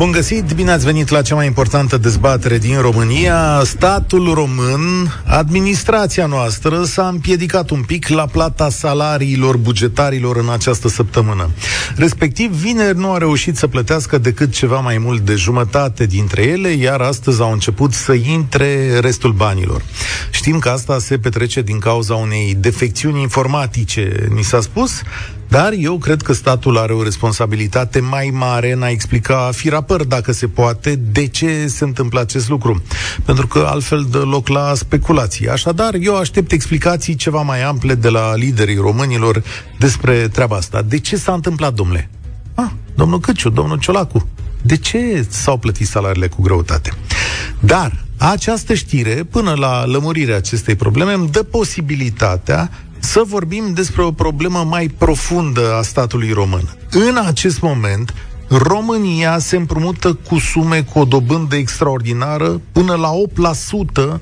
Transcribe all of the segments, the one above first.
Bun găsit, bine ați venit la cea mai importantă dezbatere din România. Statul român, administrația noastră s-a împiedicat un pic la plata salariilor bugetarilor în această săptămână. Respectiv, vineri nu a reușit să plătească decât ceva mai mult de jumătate dintre ele, iar astăzi au început să intre restul banilor. Știm că asta se petrece din cauza unei defecțiuni informatice, ni s-a spus, dar eu cred că statul are o responsabilitate mai mare în a explica firapăr, dacă se poate, de ce se întâmplă acest lucru. Pentru că altfel dă loc la speculații. Așadar, eu aștept explicații ceva mai ample de la liderii românilor despre treaba asta. De ce s-a întâmplat, domnule? Ah, domnul Căciu, domnul Ciolacu. De ce s-au plătit salariile cu greutate? Dar această știre, până la lămurirea acestei probleme, îmi dă posibilitatea să vorbim despre o problemă mai profundă a statului român. În acest moment, România se împrumută cu sume cu o dobândă extraordinară până la 8%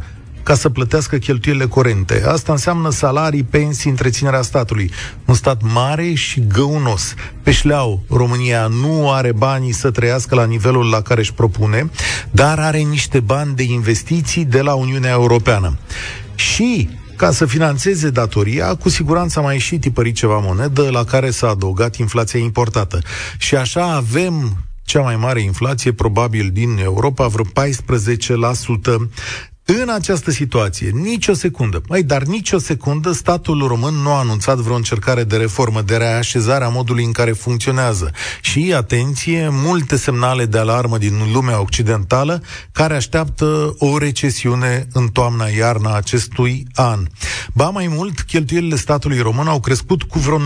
ca să plătească cheltuielile corente. Asta înseamnă salarii, pensii, întreținerea statului. Un stat mare și găunos. Pe șleau, România nu are banii să trăiască la nivelul la care își propune, dar are niște bani de investiții de la Uniunea Europeană. Și ca să financeze datoria, cu siguranță a mai și tipărit ceva monedă la care s-a adăugat inflația importată. Și așa avem cea mai mare inflație probabil din Europa, vreo 14%. În această situație, nici o secundă, mai dar nici o secundă, statul român nu a anunțat vreo încercare de reformă, de reașezare a modului în care funcționează. Și, atenție, multe semnale de alarmă din lumea occidentală care așteaptă o recesiune în toamna-iarna acestui an. Ba mai mult, cheltuielile statului român au crescut cu vreo 19%.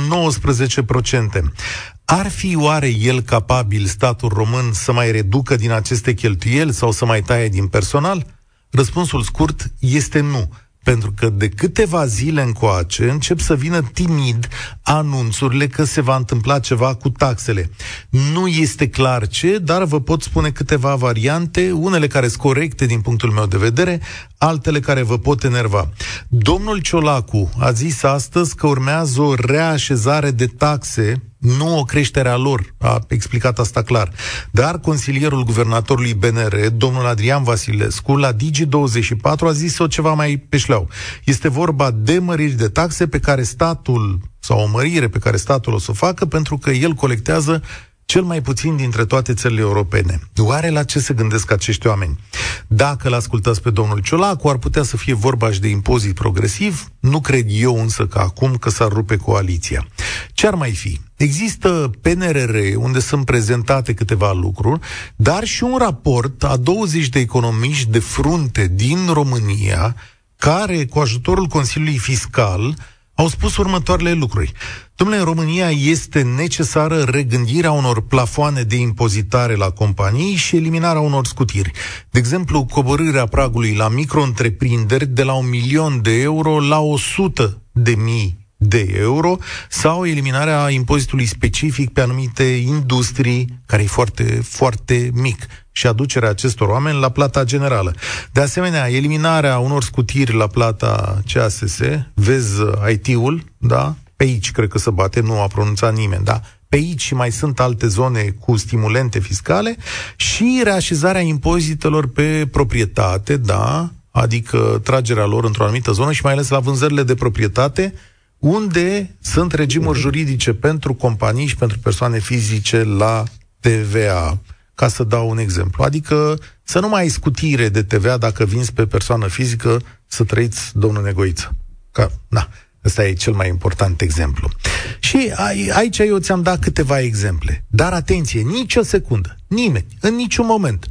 Ar fi oare el capabil, statul român, să mai reducă din aceste cheltuieli sau să mai taie din personal? Răspunsul scurt este nu. Pentru că de câteva zile încoace încep să vină timid anunțurile că se va întâmpla ceva cu taxele. Nu este clar ce, dar vă pot spune câteva variante, unele care sunt corecte din punctul meu de vedere, altele care vă pot enerva. Domnul Ciolacu a zis astăzi că urmează o reașezare de taxe nu o creștere a lor, a explicat asta clar. Dar consilierul guvernatorului BNR, domnul Adrian Vasilescu, la Digi24 a zis-o ceva mai pe șleau. Este vorba de măriri de taxe pe care statul, sau o mărire pe care statul o să o facă, pentru că el colectează cel mai puțin dintre toate țările europene. Oare la ce se gândesc acești oameni? Dacă l ascultați pe domnul Ciolacu, ar putea să fie vorba și de impozit progresiv, nu cred eu însă că acum că s-ar rupe coaliția. Ce ar mai fi? Există PNRR unde sunt prezentate câteva lucruri, dar și un raport a 20 de economiști de frunte din România care, cu ajutorul Consiliului Fiscal, au spus următoarele lucruri. Domnule, în România este necesară regândirea unor plafoane de impozitare la companii și eliminarea unor scutiri. De exemplu, coborârea pragului la micro-întreprinderi de la un milion de euro la 100 de mii de euro sau eliminarea impozitului specific pe anumite industrii, care e foarte, foarte mic și aducerea acestor oameni la plata generală. De asemenea, eliminarea unor scutiri la plata CASS, vezi IT-ul, da? Pe aici cred că se bate, nu a pronunțat nimeni, da? Pe aici mai sunt alte zone cu stimulente fiscale și reașezarea impozitelor pe proprietate, da? Adică tragerea lor într-o anumită zonă și mai ales la vânzările de proprietate, unde sunt regimuri juridice pentru companii și pentru persoane fizice la TVA, ca să dau un exemplu. Adică să nu mai ai scutire de TVA dacă vinzi pe persoană fizică să trăiți, domnul Negoiță. Că, na, ăsta e cel mai important exemplu. Și aici eu ți-am dat câteva exemple. Dar atenție, nici o secundă, nimeni, în niciun moment,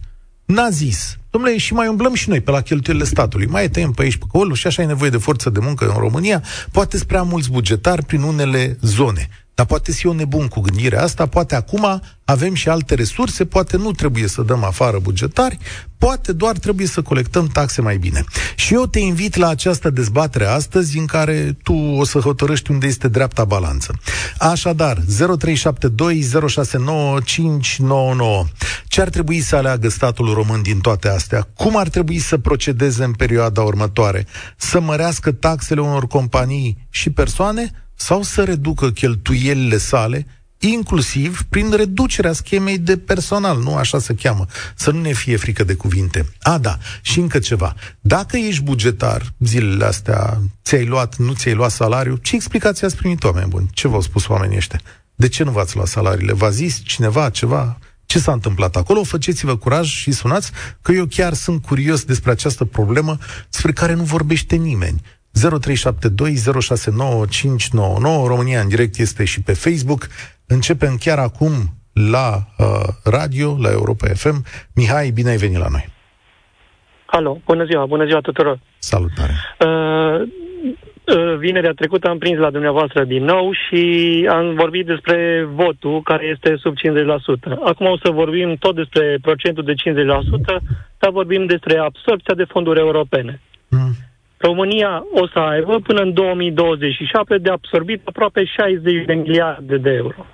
n-a zis Domnule, și mai umblăm și noi pe la cheltuielile statului. Mai tăiem pe aici, pe acolo și așa e nevoie de forță de muncă în România. Poate prea mulți bugetari prin unele zone. Dar poate fi eu nebun cu gândirea asta, poate acum avem și alte resurse, poate nu trebuie să dăm afară bugetari, poate doar trebuie să colectăm taxe mai bine. Și eu te invit la această dezbatere astăzi în care tu o să hotărăști unde este dreapta balanță. Așadar, 0372069599. Ce ar trebui să aleagă statul român din toate astea? Cum ar trebui să procedeze în perioada următoare? Să mărească taxele unor companii și persoane sau să reducă cheltuielile sale inclusiv prin reducerea schemei de personal, nu așa se cheamă, să nu ne fie frică de cuvinte. A, da, și încă ceva. Dacă ești bugetar zilele astea, ți-ai luat, nu ți-ai luat salariu, ce explicație ați primit, oameni buni? Ce v-au spus oamenii ăștia? De ce nu v-ați luat salariile? V-a zis cineva ceva? Ce s-a întâmplat acolo? Faceți-vă curaj și sunați că eu chiar sunt curios despre această problemă despre care nu vorbește nimeni. 0372069599 România în direct este și pe Facebook. Începem chiar acum la uh, radio, la Europa FM. Mihai, bine ai venit la noi. Alo, bună ziua, bună ziua tuturor. Salutare. Uh, uh, vinerea trecută am prins la dumneavoastră din nou și am vorbit despre votul care este sub 50%. Acum o să vorbim tot despre procentul de 50%, dar vorbim despre absorpția de fonduri europene. Mm. România o să aibă până în 2027 de absorbit aproape 60 de miliarde de euro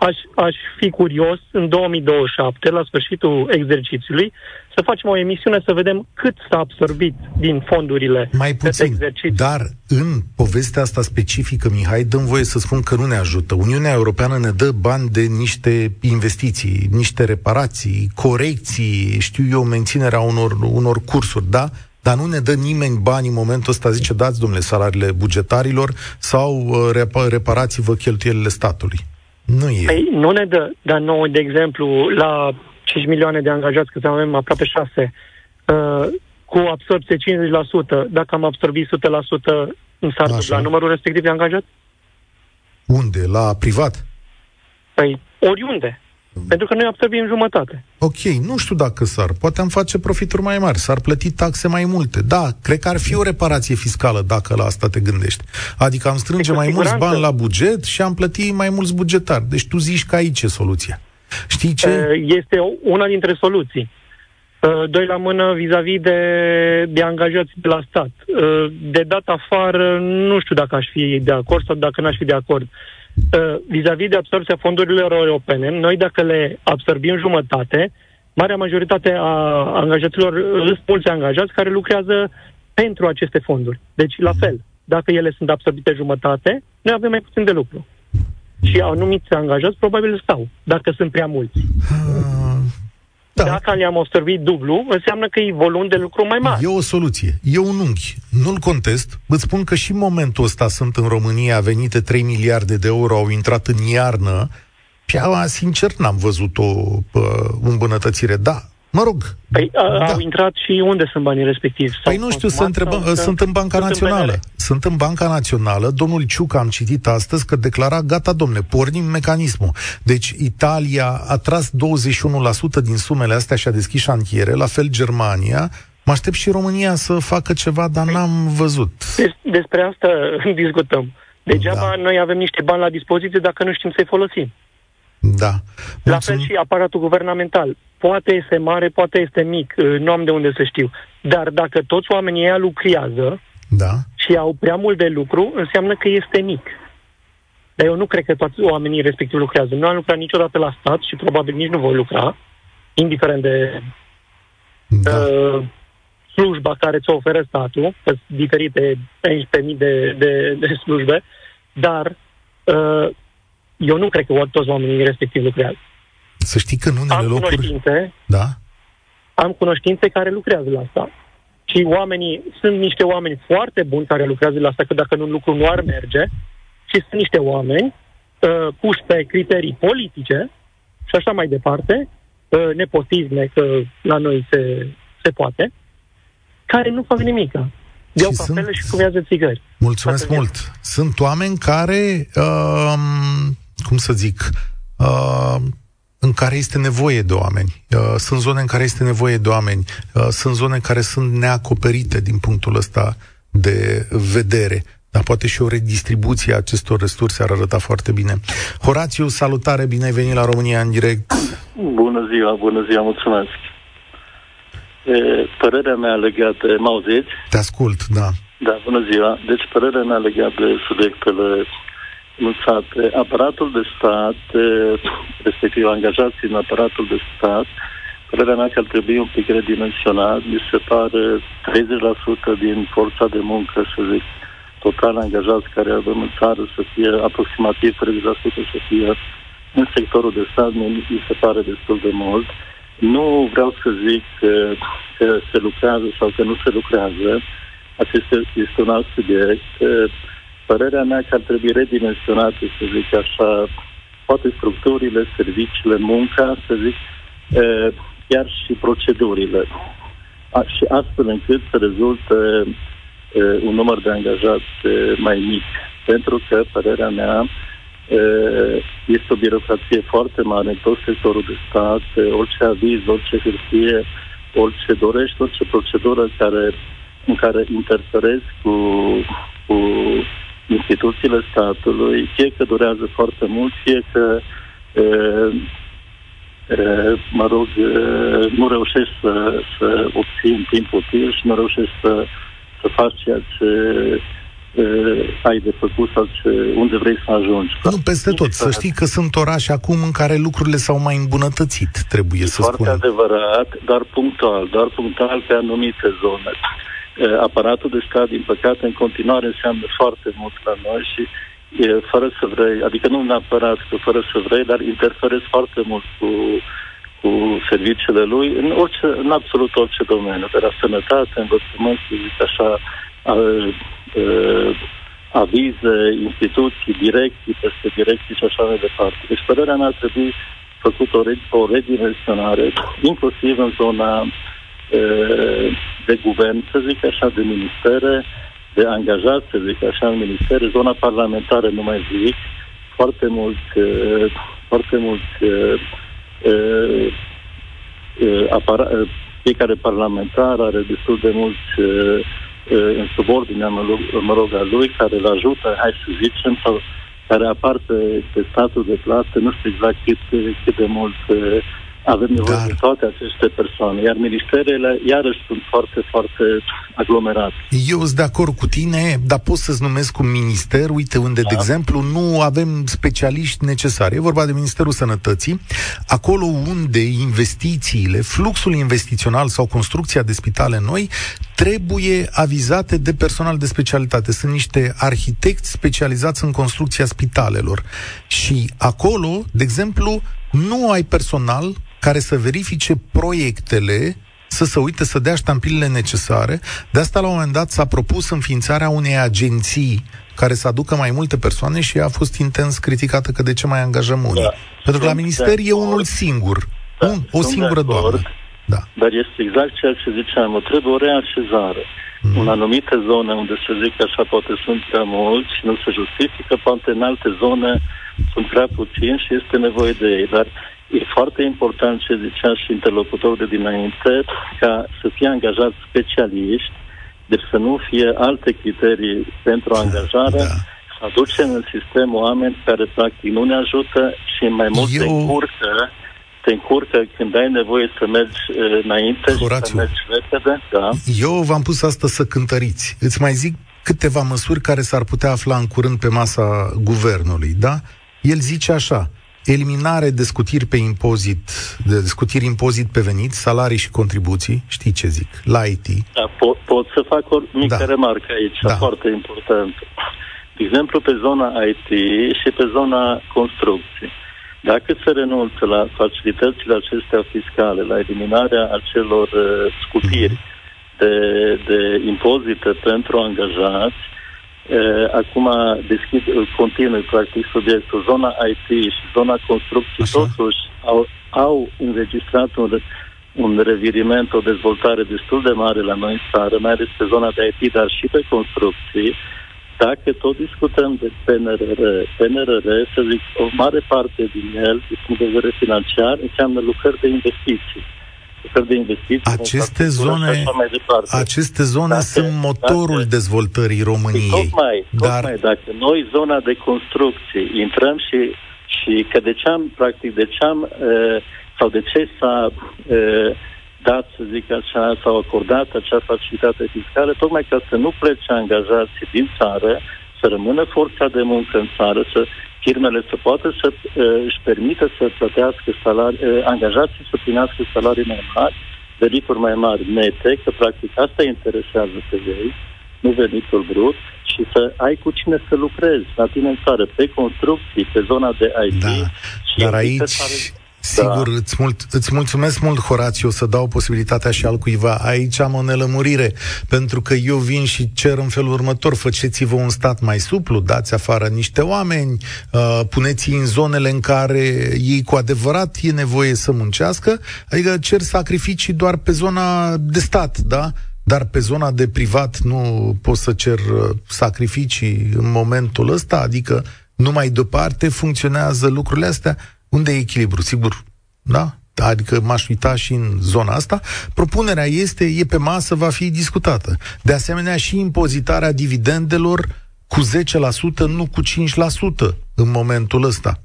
aș, aș fi curios în 2027, la sfârșitul exercițiului, să facem o emisiune să vedem cât s-a absorbit din fondurile Mai puțin, exercițiu. dar în povestea asta specifică, Mihai, dăm voie să spun că nu ne ajută. Uniunea Europeană ne dă bani de niște investiții, niște reparații, corecții, știu eu, menținerea unor, unor cursuri, da? Dar nu ne dă nimeni bani în momentul ăsta, zice, dați, domnule, salariile bugetarilor sau uh, reparați-vă cheltuielile statului. Nu e. Păi nu ne dă, dar nouă, de exemplu, la 5 milioane de angajați, cât avem aproape 6, uh, cu absorpție 50%, dacă am absorbit 100%, în s-ar la numărul respectiv de angajați? Unde? La privat? Păi, oriunde. Pentru că noi absorbim jumătate. Ok, nu știu dacă s-ar. Poate am face profituri mai mari, s-ar plăti taxe mai multe. Da, cred că ar fi o reparație fiscală dacă la asta te gândești. Adică am strânge mai mulți bani la buget și am plăti mai mulți bugetari. Deci tu zici că aici e soluția. Știi ce? Este una dintre soluții. Doi la mână vis-a-vis de, de angajați de la stat. De dat afară, nu știu dacă aș fi de acord sau dacă n-aș fi de acord. Uh, vis-a-vis de absorbția fondurilor europene, noi dacă le absorbim jumătate, marea majoritate a angajaților, sunt mulți angajați care lucrează pentru aceste fonduri. Deci, la fel, dacă ele sunt absorbite jumătate, noi avem mai puțin de lucru. Și anumiți angajați probabil stau, dacă sunt prea mulți. Ah, da. Dacă le-am absorbit dublu, înseamnă că e volum de lucru mai mare. E o soluție. E un unghi. Nu-l contest. Îți spun că și în momentul ăsta sunt în România venite 3 miliarde de euro, au intrat în iarnă. Și sincer, n-am văzut o uh, îmbunătățire. Da, Mă rog. Păi a, da. au intrat și unde sunt banii respectivi? Păi nu știu, să întrebăm, sau, sunt în Banca Națională. În sunt în Banca Națională. Domnul Ciuc am citit astăzi că declara, gata, domne, pornim mecanismul. Deci Italia a tras 21% din sumele astea și a deschis șantiere, la fel Germania. Mă aștept și România să facă ceva, dar păi, n-am văzut. Des, despre asta discutăm. Degeaba da. noi avem niște bani la dispoziție dacă nu știm să-i folosim. Da. La fel și aparatul guvernamental. Poate este mare, poate este mic, uh, nu am de unde să știu. Dar dacă toți oamenii ăia lucrează da. și au prea mult de lucru, înseamnă că este mic. Dar eu nu cred că toți oamenii respectiv lucrează. Nu am lucrat niciodată la stat și probabil nici nu voi lucra, indiferent de da. uh, slujba care ți-o oferă statul, că sunt diferite 11.000 de, de, de slujbe, dar uh, eu nu cred că toți oamenii respectiv lucrează. Să știi că în unele am locuri... Cunoștințe, da? Am cunoștințe care lucrează la asta. Și oamenii, sunt niște oameni foarte buni care lucrează la asta, că dacă nu lucru nu ar merge, și sunt niște oameni uh, puși pe criterii politice și așa mai departe, uh, nepotisme, că la noi se, se poate, care nu fac nimic. Iau cafele sunt... și cumează țigări. Mulțumesc mult. Sunt oameni care uh, cum să zic, uh, în care este nevoie de oameni. Uh, sunt zone în care este nevoie de oameni. Uh, sunt zone care sunt neacoperite din punctul ăsta de vedere. Dar poate și o redistribuție a acestor resurse ar arăta foarte bine. Horațiu, salutare, bine ai venit la România în direct. Bună ziua, bună ziua, mulțumesc. E, părerea mea legată, mă auziți? Te ascult, da. Da, bună ziua. Deci părerea mea legată de subiectele anunțate. Aparatul de stat, respectiv angajații în aparatul de stat, părerea mea că ar trebui un pic redimensionat. Mi se pare 30% din forța de muncă, să zic, total angajați care avem în țară să fie aproximativ 30% să fie în sectorul de stat, mi se pare destul de mult. Nu vreau să zic că, că se lucrează sau că nu se lucrează. Acesta este un alt subiect. Părerea mea că ar trebui redimensionate, să zic așa, toate structurile, serviciile, munca, să zic, chiar și procedurile. A, și astfel încât să rezulte un număr de angajați mai mic. Pentru că, părerea mea, este o birocrație foarte mare în tot sectorul de stat, orice aviz, orice hârtie, orice dorești, orice procedură care, în care interferezi cu, cu instituțiile statului, fie că durează foarte mult, fie că e, e, mă rog, e, nu reușești să, să obții timp util și nu reușești să, să faci ceea ce ai de făcut sau ce, unde vrei să ajungi. Nu peste tot. Să știi că sunt orașe acum în care lucrurile s-au mai îmbunătățit, trebuie e să foarte spunem. adevărat, dar punctual, doar punctual pe anumite zone. Aparatul de stat, din păcate, în continuare înseamnă foarte mult la noi și e, fără să vrei, adică nu neapărat că fără să vrei, dar interferezi foarte mult cu, cu serviciile lui în, orice, în absolut orice domeniu, de la sănătate, învățământ, să zic așa, a, uh, avize, instituții, direcții, peste direcții și așa mai departe. Deci părerea mea ar trebui făcut o, o redimensionare, inclusiv în zona uh, de guvern, să zic așa, de ministere, de angajați, să zic așa, în ministere, zona parlamentară, nu mai zic, foarte mult, uh, foarte mult uh, uh, uh, apara, uh, fiecare parlamentar are destul de mulți uh, în subordinea, mă rog, a lui, care îl ajută, hai să zicem, sau care apar pe, pe statul de plată, nu știu exact cât, cât de mult avem nevoie Dar... de toate aceste persoane, iar ministerele iarăși sunt foarte, foarte aglomerate. Eu sunt de acord cu tine, dar pot să-ți numesc un minister, uite unde, da. de exemplu, nu avem specialiști necesari. E vorba de Ministerul Sănătății, acolo unde investițiile, fluxul investițional sau construcția de spitale noi trebuie avizate de personal de specialitate. Sunt niște arhitecți specializați în construcția spitalelor. Și acolo, de exemplu, nu ai personal care să verifice proiectele să se uite, să dea ștampilele necesare. De asta, la un moment dat, s-a propus înființarea unei agenții care să aducă mai multe persoane și a fost intens criticată că de ce mai angajăm unii. Da. Pentru că la minister e unul singur, da, un, o singură doamnă. Da. Dar este exact ceea ce ziceam, o trebuie o reașezare. Mm. În anumite zone unde se zic că așa poate sunt prea mulți și nu se justifică, poate în alte zone sunt prea puțini și este nevoie de ei. Dar E foarte important ce zicea și interlocutorul de dinainte, ca să fie angajați specialiști, deci să nu fie alte criterii pentru angajare, da. să aducem în sistem oameni care practic nu ne ajută și mai mult Eu... te încurcă, te încurcă când ai nevoie să mergi înainte Horatiu. și să mergi repede. Da. Eu v-am pus asta să cântăriți. Îți mai zic câteva măsuri care s-ar putea afla în curând pe masa guvernului, da? El zice așa, eliminare de scutiri pe impozit, de scutiri impozit pe venit, salarii și contribuții, știi ce zic, la IT. Da, pot, pot să fac o mică da. remarcă aici, da. foarte important. De exemplu, pe zona IT și pe zona construcții. Dacă se renunță la facilitățile acestea fiscale, la eliminarea acelor uh, scutiri mm-hmm. de, de impozite pentru angajați, Uh, acum deschid, continui practic subiectul. Zona IT și zona construcții Așa. totuși au, au înregistrat un, un reviriment, o dezvoltare destul de mare la noi în țară, mai ales pe zona de IT, dar și pe construcții. Dacă tot discutăm de PNRR, PNRR, să zic, o mare parte din el, din punct de vedere financiar, înseamnă lucrări de investiții de investiții. Aceste zone, aceste zone dacă, sunt motorul dacă, dezvoltării României. Tocmai, tocmai, dar... dacă noi zona de construcții intrăm și, și că de ce am, practic, de ce am, sau de ce s-a dat, să zic așa, sau acordat acea facilitate fiscală, tocmai ca să nu plece angajații din țară, să rămână forța de muncă în țară, să firmele să poată să uh, își permită să plătească salarii, uh, angajații să primească salarii mai mari, venituri mai mari nete, că practic asta interesează pe ei, nu venitul brut, și să ai cu cine să lucrezi la tine în țară, pe construcții, pe zona de IT. Da, și dar aici, sigur, da. îți, mult, îți mulțumesc mult, Horațiu, să dau posibilitatea și al cuiva. Aici am o nelămurire, pentru că eu vin și cer în felul următor, faceți-vă un stat mai suplu, dați afară niște oameni, uh, puneți-i în zonele în care ei cu adevărat e nevoie să muncească, adică cer sacrificii doar pe zona de stat, da? Dar pe zona de privat nu pot să cer uh, sacrificii în momentul ăsta, adică numai departe funcționează lucrurile astea. Unde e echilibru? Sigur, da? Adică m-aș uita și în zona asta. Propunerea este, e pe masă, va fi discutată. De asemenea, și impozitarea dividendelor cu 10%, nu cu 5% în momentul ăsta.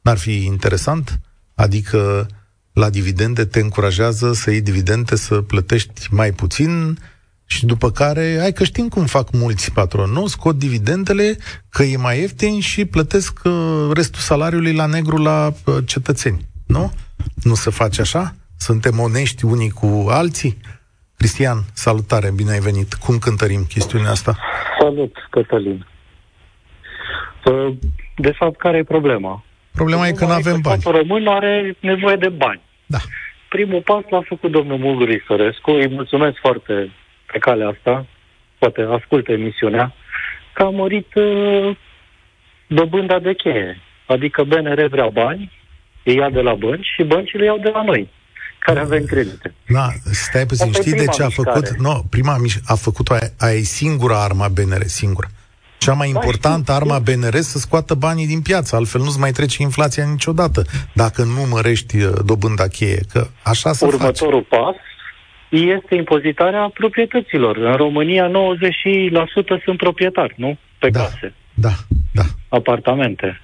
N-ar fi interesant? Adică la dividende te încurajează să iei dividende, să plătești mai puțin și după care, ai că știm cum fac mulți patroni, nu? Scot dividendele că e mai ieftin și plătesc uh, restul salariului la negru la uh, cetățeni, nu? Nu se face așa? Suntem onești unii cu alții? Cristian, salutare, bine ai venit. Cum cântărim chestiunea asta? Salut, Cătălin. Uh, de fapt, care e problema? Problema e că nu avem bani. român are nevoie de bani. Da. Primul pas l-a făcut domnul Mulguri Sărescu, îi mulțumesc foarte pe calea asta, poate ascultă emisiunea, că a mărit uh, dobânda de cheie. Adică BNR vrea bani, îi ia de la bănci și băncile iau de la noi, care avem credite. Da, stai puțin, știi de ce a făcut? Nu, no, prima a făcut-o, aia e singura arma BNR, singura. Cea mai da, importantă arma BNR să scoată banii din piață, altfel nu-ți mai trece inflația niciodată, dacă nu mărești uh, dobânda cheie, că așa se Următorul face. pas este impozitarea proprietăților. În România 90% sunt proprietari, nu? Pe da, case. Da, da. Apartamente.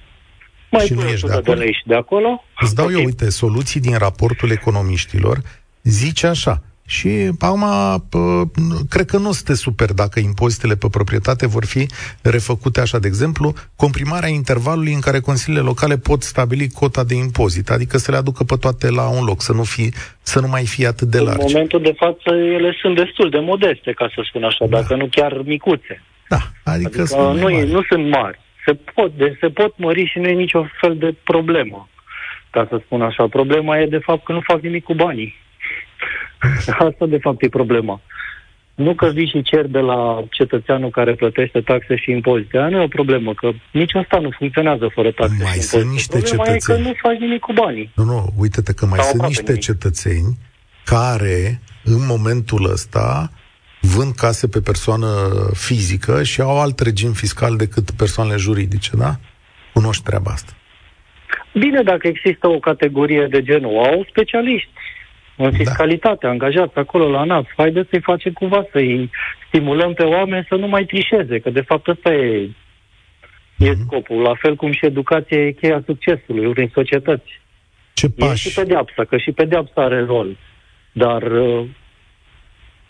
Mai și nu ești de, de lei și de acolo. Îți dau okay. eu, uite, soluții din raportul economiștilor. Zice așa, și acum, cred că nu este super dacă impozitele pe proprietate vor fi refăcute așa. De exemplu, comprimarea intervalului în care consiliile locale pot stabili cota de impozit, adică să le aducă pe toate la un loc, să nu, fi, să nu mai fie atât de largi. În momentul de față, ele sunt destul de modeste, ca să spun așa, da. dacă nu chiar micuțe. Da, adică, adică sunt nu, mari. nu sunt mari. Se pot, de, se pot mări și nu e nicio fel de problemă, ca să spun așa. Problema e, de fapt, că nu fac nimic cu banii. Asta, de fapt, e problema. Nu că vii și cer de la cetățeanul care plătește taxe și impozite. Aia nu e o problemă, că nici asta nu funcționează fără taxe mai și sunt niște Problema cetățeni. e că nu faci nimic cu banii. Nu, nu, uite-te că mai Sau sunt niște nimic. cetățeni care, în momentul ăsta, vând case pe persoană fizică și au alt regim fiscal decât persoanele juridice, da? Cunoști treaba asta. Bine, dacă există o categorie de genul, au specialiști în da. fiscalitate, da. angajați acolo la NAF. Haideți să-i facem cumva, să-i stimulăm pe oameni să nu mai trișeze, că de fapt ăsta e, mm-hmm. e mhm. scopul. La fel cum și educația e cheia succesului în societăți. Ce pași? E și pedeapsa, că și pedeapsa are rol. Dar... Uh,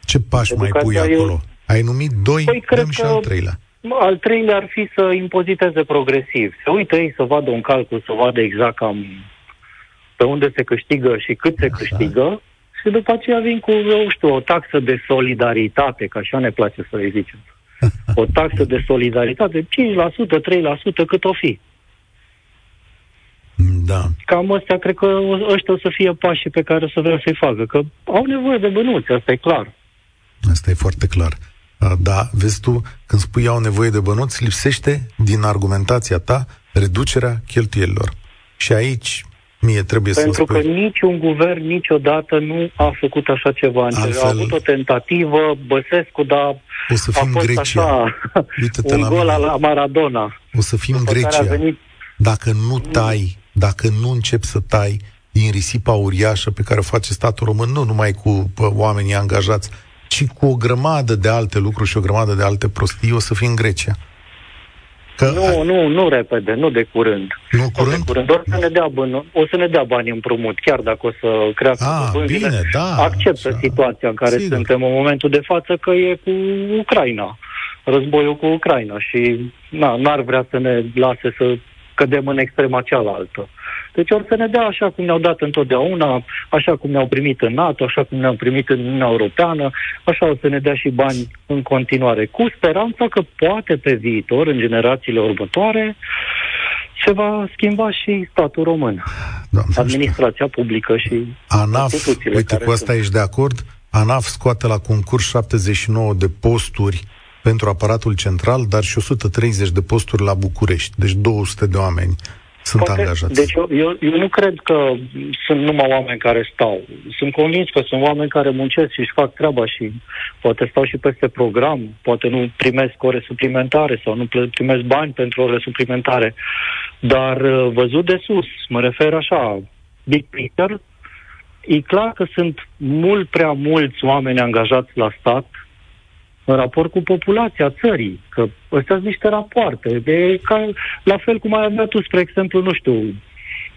Ce pași mai pui acolo? E... Ai numit doi, păi, cred și al treilea. Al treilea ar fi să impoziteze progresiv. Să uită ei să vadă un calcul, să vadă exact cam pe unde se câștigă și cât se câștigă și după aceea vin cu, eu știu, o taxă de solidaritate, că așa ne place să le zicem. O taxă de solidaritate, 5%, 3%, cât o fi. Da. Cam astea, cred că ăștia o să fie pașii pe care o să vreau să-i facă, că au nevoie de bănuți, asta e clar. Asta e foarte clar. Da, vezi tu, când spui au nevoie de bănuți, lipsește din argumentația ta reducerea cheltuielilor. Și aici Mie trebuie Pentru să spui. că niciun guvern niciodată nu a făcut așa ceva. Altfel... A avut o tentativă, Băsescu, dar o să fim a fost Grecia. așa, un la gol mine. la Maradona. O să fim Grecia. Venit... Dacă nu tai, dacă nu începi să tai din risipa uriașă pe care o face statul român, nu numai cu oamenii angajați, ci cu o grămadă de alte lucruri și o grămadă de alte prostii, o să fim Grecia. Că nu, nu, nu repede, nu de curând. Nu curând? De curând. Doar să ne dea bani, o să ne dea bani împrumut, chiar dacă o să crească ah, bine, da, acceptă așa. situația în care Sigur. suntem în momentul de față că e cu Ucraina, războiul cu Ucraina și na, n-ar vrea să ne lase să cădem în extrema cealaltă. Deci ori să ne dea așa cum ne-au dat întotdeauna, așa cum ne-au primit în NATO, așa cum ne-au primit în Uniunea Europeană, așa o să ne dea și bani în continuare, cu speranța că poate pe viitor, în generațiile următoare, se va schimba și statul român. Doamne administrația știu. publică și ANAF, uite, cu asta sunt. ești de acord? ANAF scoate la concurs 79 de posturi pentru aparatul central, dar și 130 de posturi la București, deci 200 de oameni sunt Poate, angajați. Deci eu, eu, eu nu cred că sunt numai oameni care stau. Sunt convins că sunt oameni care muncesc și își fac treaba și poate stau și peste program, poate nu primesc ore suplimentare sau nu primesc bani pentru ore suplimentare. Dar uh, văzut de sus, mă refer așa, big picture, e clar că sunt mult prea mulți oameni angajați la stat în raport cu populația țării, că ăstea sunt niște rapoarte. De, ca, la fel cum ai avea tu, spre exemplu, nu știu,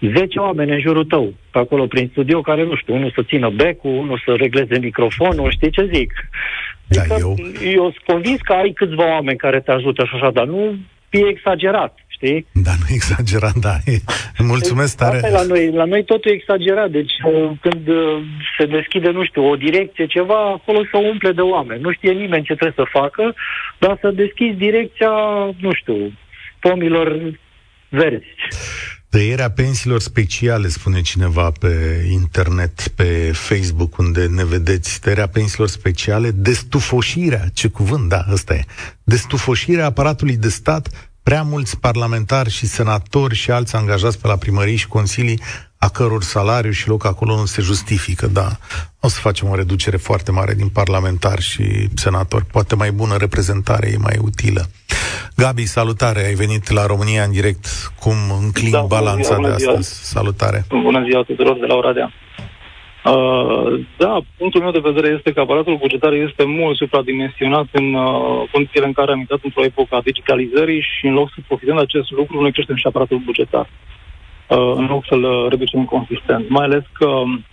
10 oameni în jurul tău, pe acolo prin studio, care, nu știu, unul să țină becul, unul să regleze microfonul, știi ce zic? Da, adică, eu... eu sunt convins că ai câțiva oameni care te ajută și așa, dar nu e exagerat știi? Da, nu exagerat, da. Mulțumesc tare. Asta la noi, la noi totul e exagerat, deci uh, când uh, se deschide, nu știu, o direcție, ceva, acolo se umple de oameni. Nu știe nimeni ce trebuie să facă, dar să deschizi direcția, nu știu, pomilor verzi. Tăierea pensiilor speciale, spune cineva pe internet, pe Facebook, unde ne vedeți. Tăierea pensiilor speciale, destufoșirea, ce cuvânt, da, ăsta e. Destufoșirea aparatului de stat prea mulți parlamentari și senatori și alți angajați pe la primării și consilii a căror salariu și loc acolo nu se justifică, da. O să facem o reducere foarte mare din parlamentari și senatori. Poate mai bună reprezentare e mai utilă. Gabi, salutare, ai venit la România în direct. Cum înclin da, balanța de astăzi? Salutare. Bună ziua tuturor de la Oradea. Uh, da, punctul meu de vedere este că aparatul bugetar este mult supradimensionat în uh, condițiile în care am intrat într-o epocă a digitalizării și în loc să profităm de acest lucru, noi creștem și aparatul bugetar. Uh, în loc să-l reducem consistent. Mai ales că, um,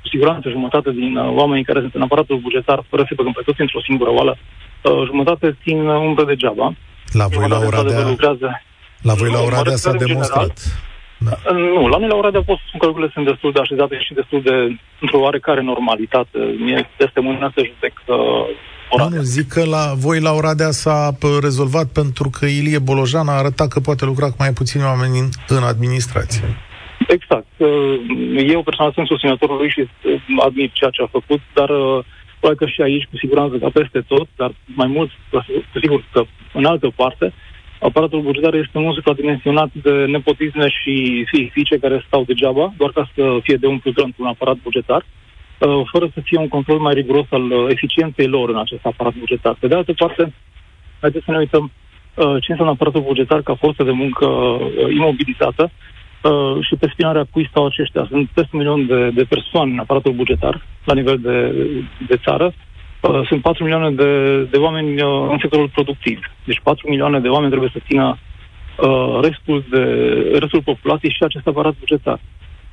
cu siguranță, jumătate din uh, oamenii care sunt în aparatul bugetar, fără să băgăm pe toți într-o singură oală, uh, jumătate țin umbră degeaba. La voi la Oradea, la voi la Oradea s-a demonstrat. General, da. Nu, la noi la Oradea pot spun că lucrurile sunt destul de așezate și destul de într-o oarecare normalitate. Mie este mâine să judec uh, Nu, zic că la voi la Oradea s-a rezolvat pentru că Ilie Bolojan a arătat că poate lucra cu mai puțini oameni în, în administrație. Exact. Uh, eu personal sunt susținătorul lui și uh, admit ceea ce a făcut, dar uh, probabil că și aici, cu siguranță, ca peste tot, dar mai mult, cu sigur că în altă parte, uh, aparatul bugetar este mult supradimensionat de nepotisme și fiice care stau degeaba, doar ca să fie de umplut într-un aparat bugetar, uh, fără să fie un control mai riguros al uh, eficienței lor în acest aparat bugetar. Pe de altă parte, haideți să ne uităm uh, ce înseamnă aparatul bugetar ca forță de muncă imobilizată și pe spinarea cui stau aceștia. Sunt peste un milion de, de persoane în aparatul bugetar la nivel de, de țară, Uh, sunt 4 milioane de, de oameni uh, în sectorul productiv. Deci 4 milioane de oameni trebuie să țină uh, restul, de, restul populației și acest aparat bugetar.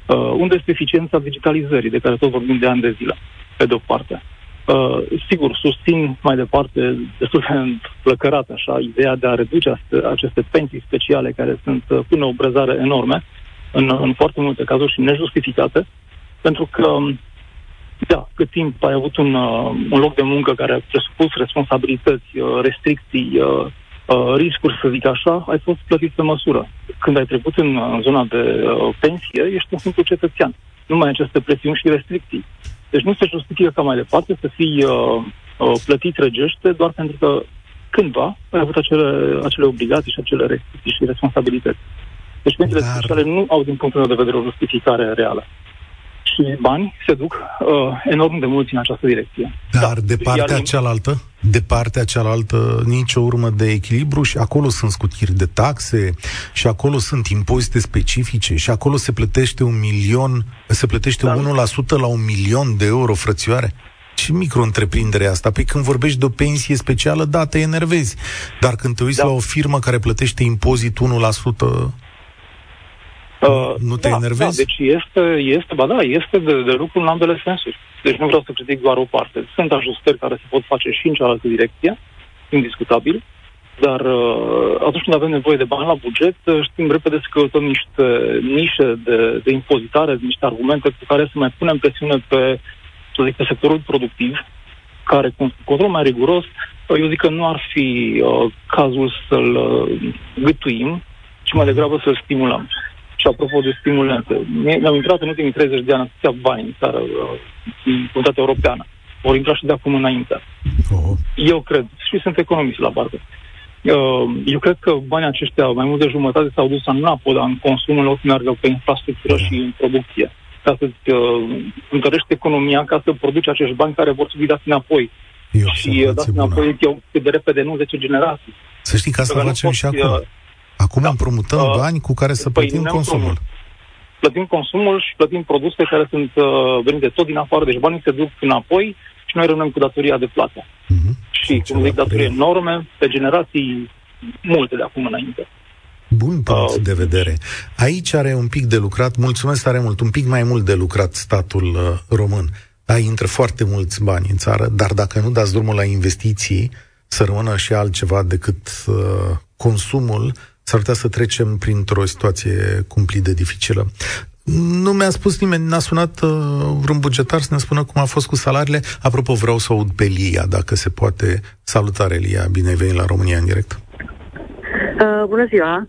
Uh, unde este eficiența digitalizării, de care tot vorbim de ani de zile, pe de-o parte. Uh, sigur, susțin mai departe, destul de plăcărat așa, ideea de a reduce aceste, aceste pensii speciale care sunt uh, până o brezare enorme, în, în foarte multe cazuri și nejustificate, pentru că um, da, cât timp ai avut un, uh, un loc de muncă care a presupus responsabilități, uh, restricții, uh, uh, riscuri, să zic așa, ai fost plătit pe măsură. Când ai trecut în, în zona de uh, pensie, ești un simplu cetățean. Nu mai ai aceste presiuni și restricții. Deci nu se justifică ca mai departe să fii uh, uh, plătit regește doar pentru că cândva ai avut acele, acele obligații și acele restricții și responsabilități. Deci pensiile Dar... speciale nu au, din punctul meu de vedere, o justificare reală și bani se duc uh, enorm de mulți în această direcție. Dar da. de partea Iar... cealaltă, de partea cealaltă, nicio urmă de echilibru și acolo sunt scutiri de taxe și acolo sunt impozite specifice și acolo se plătește un milion, se plătește da. 1% la un milion de euro, frățioare. Ce micro-întreprindere asta? Păi când vorbești de o pensie specială, da, te enervezi. Dar când te uiți da. la o firmă care plătește impozit 1%, Uh, nu te da, enervezi? Da, deci este, este, ba da, este de, de lucru în ambele sensuri. Deci nu vreau să critic doar o parte. Sunt ajustări care se pot face și în cealaltă direcție, indiscutabil, Dar uh, atunci când avem nevoie de bani la buget, uh, știm repede să căutăm niște nișe de, de impozitare, niște argumente cu care să mai punem presiune pe, să zic, pe sectorul productiv, care cu control mai riguros, uh, eu zic că nu ar fi uh, cazul să-l uh, gâtuim, ci mai degrabă să-l stimulăm. Și apropo de stimulente, mi-am intrat în ultimii 30 de ani atâția bani în țară, uh, în comunitatea europeană. Vor intra și de acum înainte. Oh. Eu cred, și sunt economist la parte, Uh, eu cred că banii aceștia, mai mult de jumătate, s-au dus în Napoda, în consum, în loc să meargă pe infrastructură și în producție. Ca să-ți uh, întărești economia, ca să produci acești bani care vor fi dați înapoi. Eu și uh, dați înapoi eu, de repede, nu 10 generații. Să știi că asta că facem și acum. Uh, acum da. împrumutăm uh, bani cu care să păi plătim consumul. Plătim consumul și plătim produse care sunt uh, venite tot din afară, deci banii se duc înapoi și noi rămânem cu datoria de plată. Uh-huh și, cum zic, datorii enorme pe generații multe de acum înainte. Bun punct uh, de vedere. Aici are un pic de lucrat, mulțumesc tare mult, un pic mai mult de lucrat statul uh, român. Da, intră foarte mulți bani în țară, dar dacă nu dați drumul la investiții, să rămână și altceva decât uh, consumul, s-ar putea să trecem printr-o situație cumplit de dificilă. Nu mi-a spus nimeni, n-a sunat uh, vreun bugetar să ne spună cum a fost cu salariile. Apropo, vreau să aud pe Lia, dacă se poate. Salutare, Lia, bine ai venit la România în direct. Uh, bună ziua!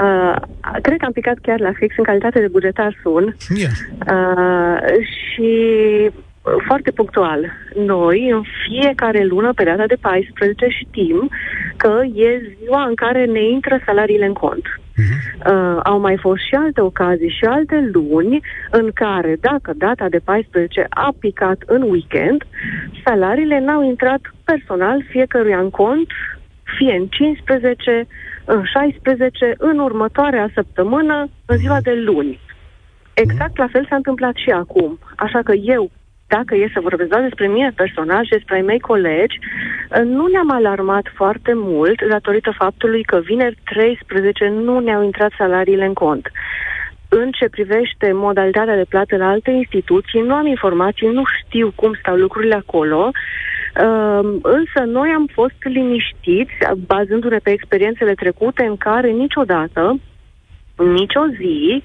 Uh, cred că am picat chiar la fix în calitate de bugetar sun. Yeah. Uh, și foarte punctual. Noi, în fiecare lună, pe data de 14, știm că e ziua în care ne intră salariile în cont. Uh-huh. Uh, au mai fost și alte ocazii și alte luni în care, dacă data de 14 a picat în weekend, salariile n-au intrat personal fiecăruia în cont, fie în 15, în 16, în următoarea săptămână, în ziua de luni. Exact la fel s-a întâmplat și acum. Așa că eu, dacă e să vorbesc doar despre mine personal și despre ai mei colegi, nu ne-am alarmat foarte mult datorită faptului că vineri 13 nu ne-au intrat salariile în cont. În ce privește modalitatea de plată la alte instituții, nu am informații, nu știu cum stau lucrurile acolo, Uh, însă noi am fost liniștiți, bazându-ne pe experiențele trecute, în care niciodată, nicio zi,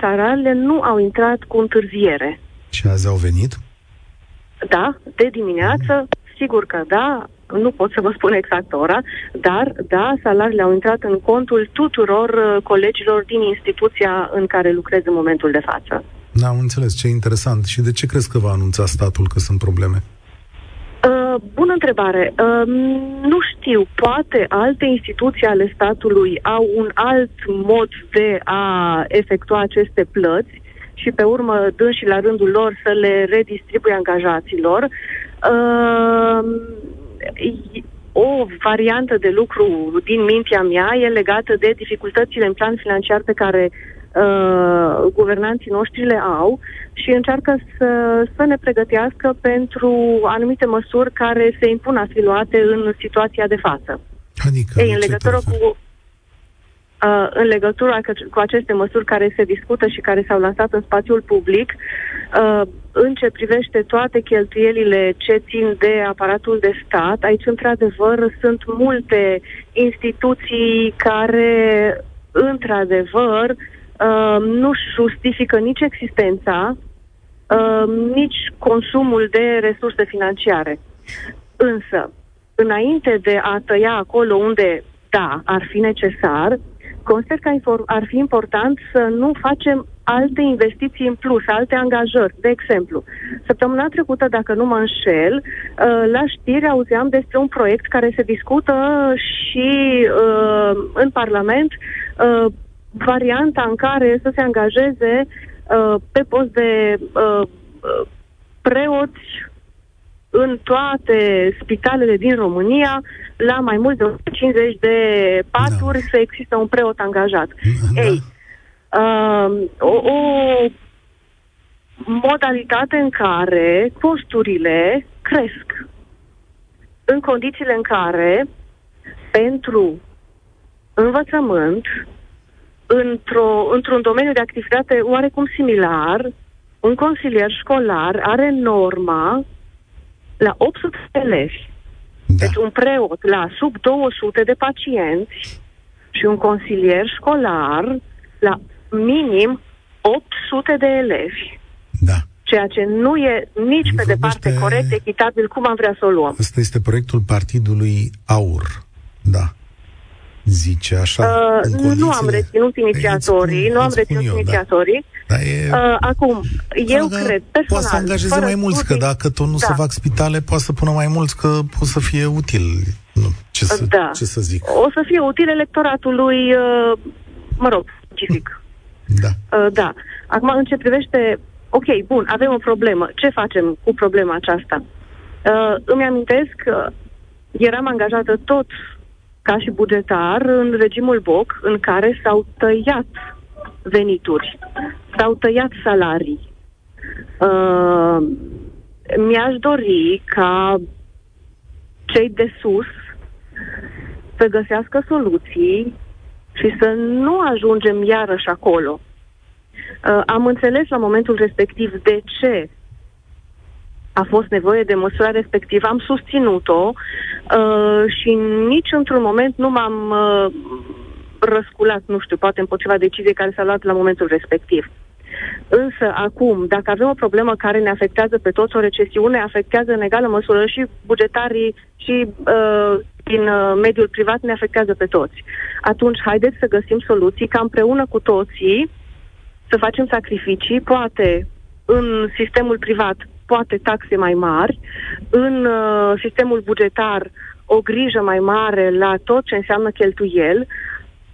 salariile nu au intrat cu întârziere. Și azi au venit? Da, de dimineață, sigur că da, nu pot să vă spun exact ora, dar da, salariile au intrat în contul tuturor uh, colegilor din instituția în care lucrez în momentul de față. Da, am înțeles, ce interesant. Și de ce crezi că va anunța statul că sunt probleme? Uh, bună întrebare. Uh, nu știu, poate alte instituții ale statului au un alt mod de a efectua aceste plăți și pe urmă dânsi la rândul lor să le redistribuie angajaților. Uh, o variantă de lucru din mintea mea e legată de dificultățile în plan financiar pe care uh, guvernanții noștri le au și încearcă să, să ne pregătească pentru anumite măsuri care se impun a fi luate în situația de față. Adică, Ei, în legătură cu Uh, în legătură cu aceste măsuri care se discută și care s-au lansat în spațiul public, uh, în ce privește toate cheltuielile ce țin de aparatul de stat, aici, într-adevăr, sunt multe instituții care, într-adevăr, uh, nu justifică nici existența, nici consumul de resurse financiare. Însă, înainte de a tăia acolo unde, da, ar fi necesar, consider că ar fi important să nu facem alte investiții în plus, alte angajări. De exemplu, săptămâna trecută, dacă nu mă înșel, uh, la știri auzeam despre un proiect care se discută și uh, în Parlament uh, varianta în care să se angajeze pe post de preoți în toate spitalele din România, la mai mult de 150 de paturi, da. să există un preot angajat. Da. Ei, uh, o, o modalitate în care costurile cresc. În condițiile în care, pentru învățământ, într-o, într-un domeniu de activitate oarecum similar, un consilier școlar are norma la 800 elevi Da. Deci un preot la sub 200 de pacienți și un consilier școlar la minim 800 de elevi. Da. Ceea ce nu e nici pe departe corect, echitabil, cum am vrea să o luăm. Asta este proiectul Partidului AUR. Da zice așa? Uh, condițiile... Nu am reținut inițiatorii, spun, nu am reținut eu, da. inițiatorii. Da. Dar e... uh, acum, eu că cred, personal... Poate să angajeze mai mulți, că dacă tot nu da. se fac spitale, poate să pună mai mulți, că poate să fie util. Nu, ce să, da. ce să zic? O să fie util electoratului, uh, mă rog, specific. Da. Uh, da. Acum, în ce privește... Ok, bun, avem o problemă. Ce facem cu problema aceasta? Uh, îmi amintesc că eram angajată tot ca și bugetar în regimul BOC, în care s-au tăiat venituri, s-au tăiat salarii. Uh, mi-aș dori ca cei de sus să găsească soluții și să nu ajungem iarăși acolo. Uh, am înțeles la momentul respectiv de ce a fost nevoie de măsura respectivă, am susținut-o uh, și nici într-un moment nu m-am uh, răsculat, nu știu, poate împotriva deciziei care s-a luat la momentul respectiv. Însă, acum, dacă avem o problemă care ne afectează pe toți, o recesiune afectează în egală măsură și bugetarii și uh, din uh, mediul privat ne afectează pe toți. Atunci, haideți să găsim soluții ca împreună cu toții să facem sacrificii, poate în sistemul privat poate taxe mai mari, în uh, sistemul bugetar o grijă mai mare la tot ce înseamnă cheltuiel,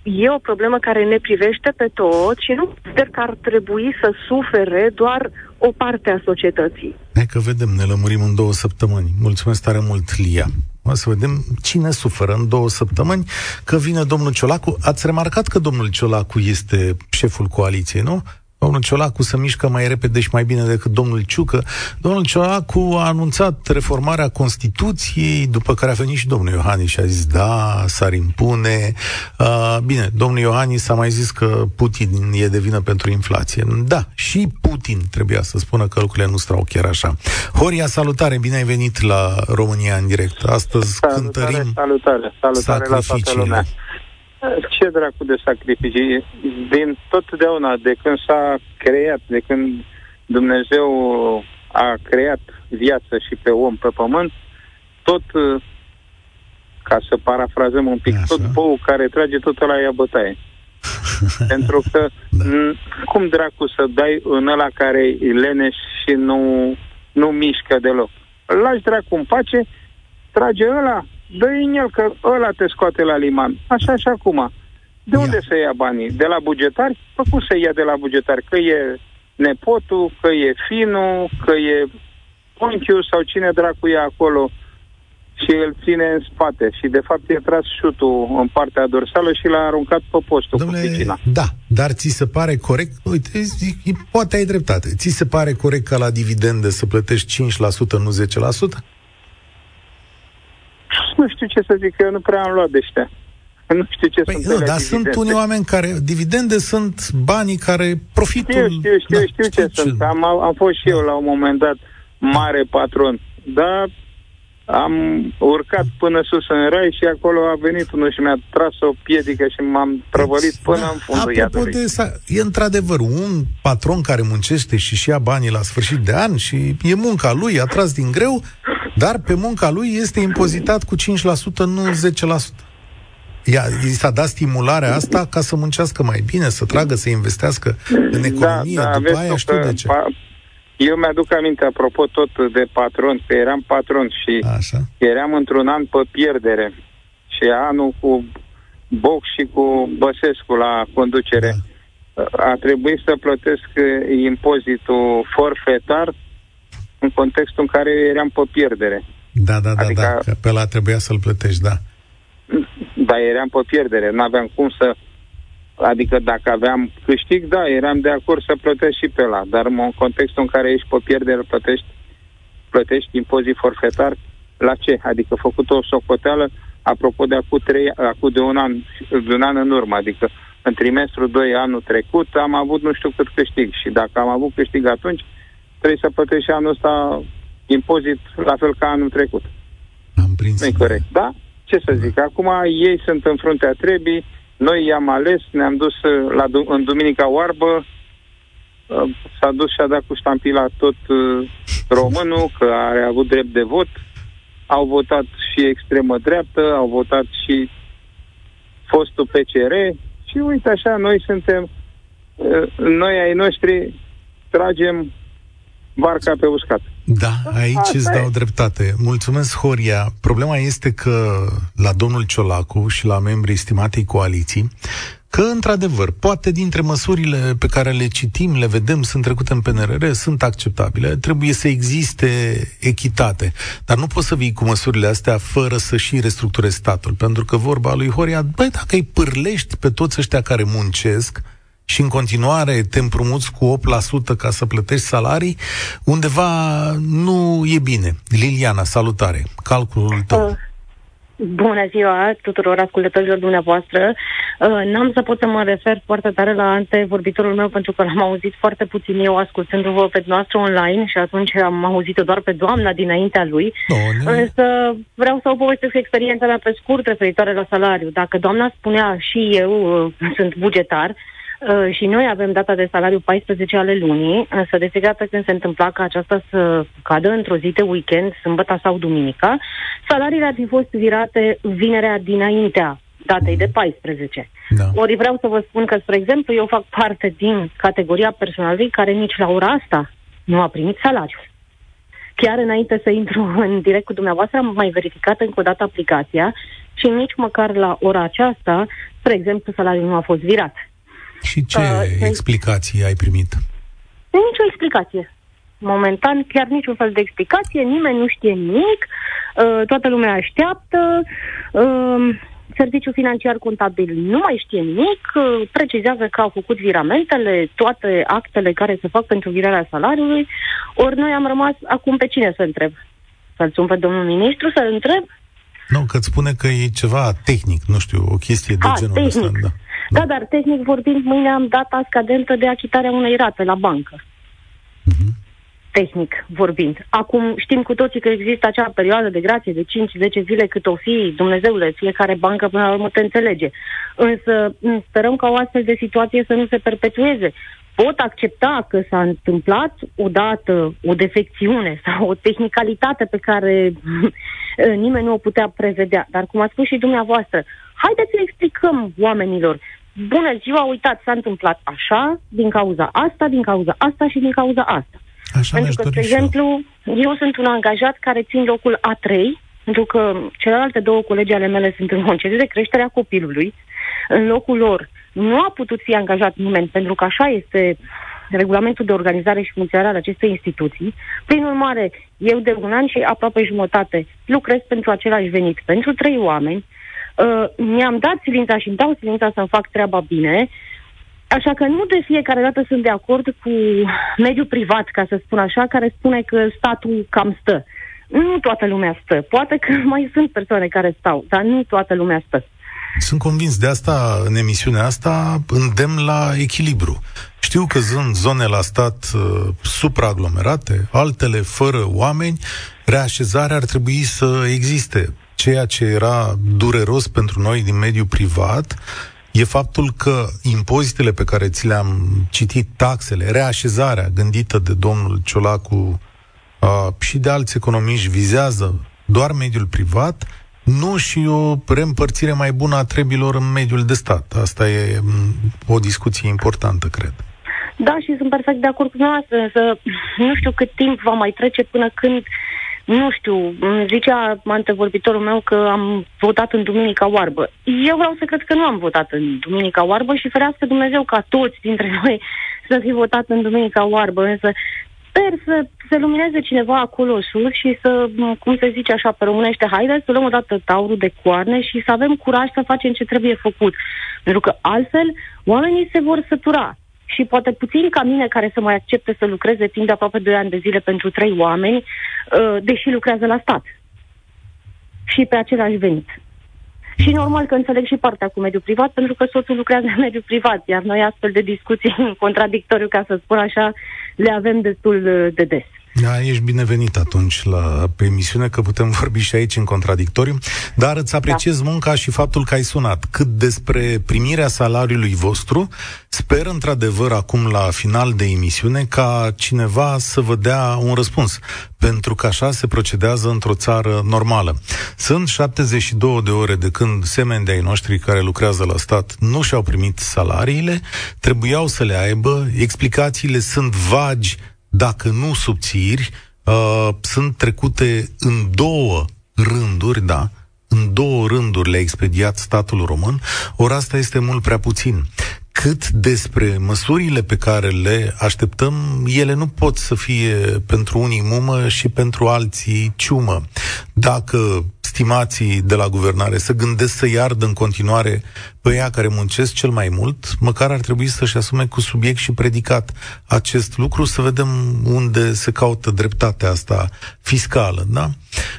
e o problemă care ne privește pe toți și nu consider că ar trebui să sufere doar o parte a societății. Hai că vedem, ne lămurim în două săptămâni. Mulțumesc tare mult, Lia. O să vedem cine suferă în două săptămâni, că vine domnul Ciolacu. Ați remarcat că domnul Ciolacu este șeful coaliției, nu? Domnul Ciolacu se mișcă mai repede și mai bine decât domnul Ciucă. Domnul Ciolacu a anunțat reformarea Constituției, după care a venit și domnul Iohannis și a zis da, s-ar impune. Uh, bine, domnul Iohannis a mai zis că Putin e de vină pentru inflație. Da, și Putin trebuia să spună că lucrurile nu stau chiar așa. Horia, salutare, bine ai venit la România în direct. Astăzi salutare, cântărim salutare, salutare la toată lumea. Ce dracu de sacrificii? Din totdeauna, de când s-a creat, de când Dumnezeu a creat viață și pe om pe pământ, tot, ca să parafrazăm un pic, Așa. tot bou care trage tot la ea bătaie. Pentru că da. cum dracu să dai în ăla care e leneș și nu, nu mișcă deloc? Lași dracu în pace, trage ăla, dă în el, că ăla te scoate la liman. Așa și acum. De unde ia. să ia banii? De la bugetari? Păi cum să ia de la bugetari? Că e nepotul, că e finul, că e unchiul sau cine dracu e acolo și îl ține în spate. Și de fapt e tras șutul în partea dorsală și l-a aruncat pe postul Domnule, cu piscina. Da, dar ți se pare corect? Uite, poate ai dreptate. Ți se pare corect ca la dividende să plătești 5%, nu 10%? Nu știu ce să zic, eu nu prea am luat de ăștia. Nu știu ce păi, sunt nu, dar dividende. sunt unii oameni care, dividende sunt banii care, profitul... Știu, știu, știu, da, știu, știu ce, ce sunt. Am, am fost și da. eu la un moment dat mare patron, dar am urcat până sus în rai și acolo a venit unul și mi-a tras o piedică și m-am prăvălit până da, în fundul Apropo iadului. de sa, e într-adevăr un patron care muncește și și ia banii la sfârșit de an și e munca lui, a tras din greu, dar pe munca lui este impozitat cu 5%, nu 10%. Ia, i s-a dat stimularea asta ca să muncească mai bine, să tragă, să investească în da, economie. Da, da, După aia știu de ce. Pa- eu mi-aduc aminte, apropo tot de patron, că eram patron și Așa. eram într-un an pe pierdere. Și anul cu Boc și cu Băsescu la conducere. Da. A trebuit să plătesc impozitul forfetar în contextul în care eram pe pierdere. Da, da, da, adică, da, că pe la trebuia să-l plătești, da. Dar eram pe pierdere, nu aveam cum să... Adică dacă aveam câștig, da, eram de acord să plătesc și pe la, dar în contextul în care ești pe pierdere, plătești, plătești impozit forfetar, la ce? Adică făcut o socoteală, apropo de acum, trei, acum de un an, de un an în urmă, adică în trimestrul 2 anul trecut am avut nu știu cât câștig și dacă am avut câștig atunci, trebuie să plătești și anul ăsta impozit la fel ca anul trecut. Am nu e corect, da? Ce să zic, acum ei sunt în fruntea trebii, noi i-am ales, ne-am dus uh, la, în Duminica Oarbă, uh, s-a dus și a dat cu ștampila tot uh, românul, că are avut drept de vot, au votat și extremă dreaptă, au votat și fostul PCR și uite așa, noi suntem, noi ai noștri tragem barca pe uscat. Da, aici Asta îți dau e. dreptate. Mulțumesc, Horia. Problema este că la domnul Ciolacu și la membrii estimatei coaliții, că, într-adevăr, poate dintre măsurile pe care le citim, le vedem, sunt trecute în PNRR, sunt acceptabile, trebuie să existe echitate. Dar nu poți să vii cu măsurile astea fără să și restructurezi statul. Pentru că vorba lui Horia, băi, dacă îi pârlești pe toți ăștia care muncesc, și în continuare te împrumuți cu 8% ca să plătești salarii, undeva nu e bine. Liliana, salutare. Calculul tău. Uh. Bună ziua tuturor ascultătorilor dumneavoastră. Uh, n-am să pot să mă refer foarte tare la antevorbitorul meu pentru că l-am auzit foarte puțin eu ascultându-vă pe noastră online și atunci am auzit-o doar pe doamna dinaintea lui. No, Însă vreau să o povestesc experiența mea pe scurt referitoare la salariu. Dacă doamna spunea și eu uh, sunt bugetar, Uh, și noi avem data de salariu 14 ale lunii, însă de fiecare dată când se întâmpla ca aceasta să cadă într-o zi de weekend, sâmbătă sau duminica, salariile ar fi fost virate vinerea dinaintea datei de 14. Da. Ori vreau să vă spun că, spre exemplu, eu fac parte din categoria personalului care nici la ora asta nu a primit salariu. Chiar înainte să intru în direct cu dumneavoastră, am mai verificat încă o dată aplicația și nici măcar la ora aceasta, spre exemplu, salariul nu a fost virat. Și ce uh, explicații ai primit? Nici o explicație. Momentan, chiar niciun fel de explicație, nimeni nu știe nimic, uh, toată lumea așteaptă, uh, serviciul financiar contabil nu mai știe nimic, uh, precizează că au făcut viramentele, toate actele care se fac pentru virarea salariului, ori noi am rămas acum pe cine să întreb? Să-l sun pe domnul ministru, să-l întreb? Nu, că îți spune că e ceva tehnic, nu știu, o chestie de A, genul tehnic. ăsta. Da. Da, dar tehnic vorbind, mâine am data scadentă de achitarea unei rate la bancă. Uh-huh. Tehnic vorbind. Acum știm cu toții că există acea perioadă de grație de 5-10 zile cât o fi, Dumnezeule, fiecare bancă până la urmă te înțelege. Însă sperăm ca o astfel de situație să nu se perpetueze. Pot accepta că s-a întâmplat odată o defecțiune sau o tehnicalitate pe care nimeni nu o putea prevedea. Dar cum a spus și dumneavoastră, haideți să explicăm oamenilor bună ziua, uitați, s-a întâmplat așa, din cauza asta, din cauza asta și din cauza asta. Așa pentru că, de exemplu, eu sunt un angajat care țin locul A3, pentru că celelalte două colegi ale mele sunt în concediu de creșterea copilului. În locul lor nu a putut fi angajat nimeni, pentru că așa este regulamentul de organizare și funcționare al acestei instituții. Prin urmare, eu de un an și aproape jumătate lucrez pentru același venit pentru trei oameni, uh, mi-am dat silința și îmi dau silința să-mi fac treaba bine, Așa că nu de fiecare dată sunt de acord cu mediul privat, ca să spun așa, care spune că statul cam stă. Nu toată lumea stă. Poate că mai sunt persoane care stau, dar nu toată lumea stă. Sunt convins de asta, în emisiunea asta, îndemn la echilibru. Știu că sunt zone la stat uh, supraaglomerate, altele fără oameni, reașezarea ar trebui să existe ceea ce era dureros pentru noi din mediul privat e faptul că impozitele pe care ți le-am citit, taxele, reașezarea gândită de domnul Ciolacu uh, și de alți economiști vizează doar mediul privat, nu și o reîmpărțire mai bună a trebilor în mediul de stat. Asta e o discuție importantă, cred. Da, și sunt perfect de acord cu noastră, însă nu știu cât timp va mai trece până când uh, nu știu, zicea antevorbitorul meu că am votat în Duminica Oarbă. Eu vreau să cred că nu am votat în Duminica Oarbă și ferească Dumnezeu ca toți dintre noi să fi votat în Duminica Oarbă, însă sper să se lumineze cineva acolo sus și să, cum se zice așa pe românește, haide să luăm odată taurul de coarne și să avem curaj să facem ce trebuie făcut. Pentru că altfel oamenii se vor sătura și poate puțin ca mine care să mai accepte să lucreze timp de aproape 2 ani de zile pentru trei oameni, uh, deși lucrează la stat. Și pe același venit. Și normal că înțeleg și partea cu mediul privat, pentru că soțul lucrează în mediul privat, iar noi astfel de discuții în contradictoriu, ca să spun așa, le avem destul uh, de des. Da, ești binevenit atunci la pe emisiune, că putem vorbi și aici în contradictoriu, dar îți apreciez da. munca și faptul că ai sunat. Cât despre primirea salariului vostru, sper într-adevăr acum la final de emisiune ca cineva să vă dea un răspuns, pentru că așa se procedează într-o țară normală. Sunt 72 de ore de când semeni de ai noștri care lucrează la stat nu și-au primit salariile, trebuiau să le aibă, explicațiile sunt vagi, dacă nu subțiri, uh, sunt trecute în două rânduri, da, în două rânduri le-a expediat statul român, ori asta este mult prea puțin. Cât despre măsurile pe care le așteptăm, ele nu pot să fie pentru unii mumă și pentru alții ciumă. Dacă stimații de la guvernare să gândesc să iardă în continuare pe ea care muncesc cel mai mult, măcar ar trebui să-și asume cu subiect și predicat acest lucru, să vedem unde se caută dreptatea asta fiscală, da?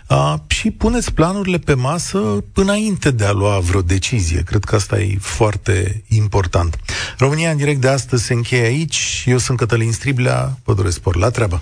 A, și puneți planurile pe masă înainte de a lua vreo decizie. Cred că asta e foarte important. România în direct de astăzi se încheie aici. Eu sunt Cătălin Striblea, vă doresc spor la treabă.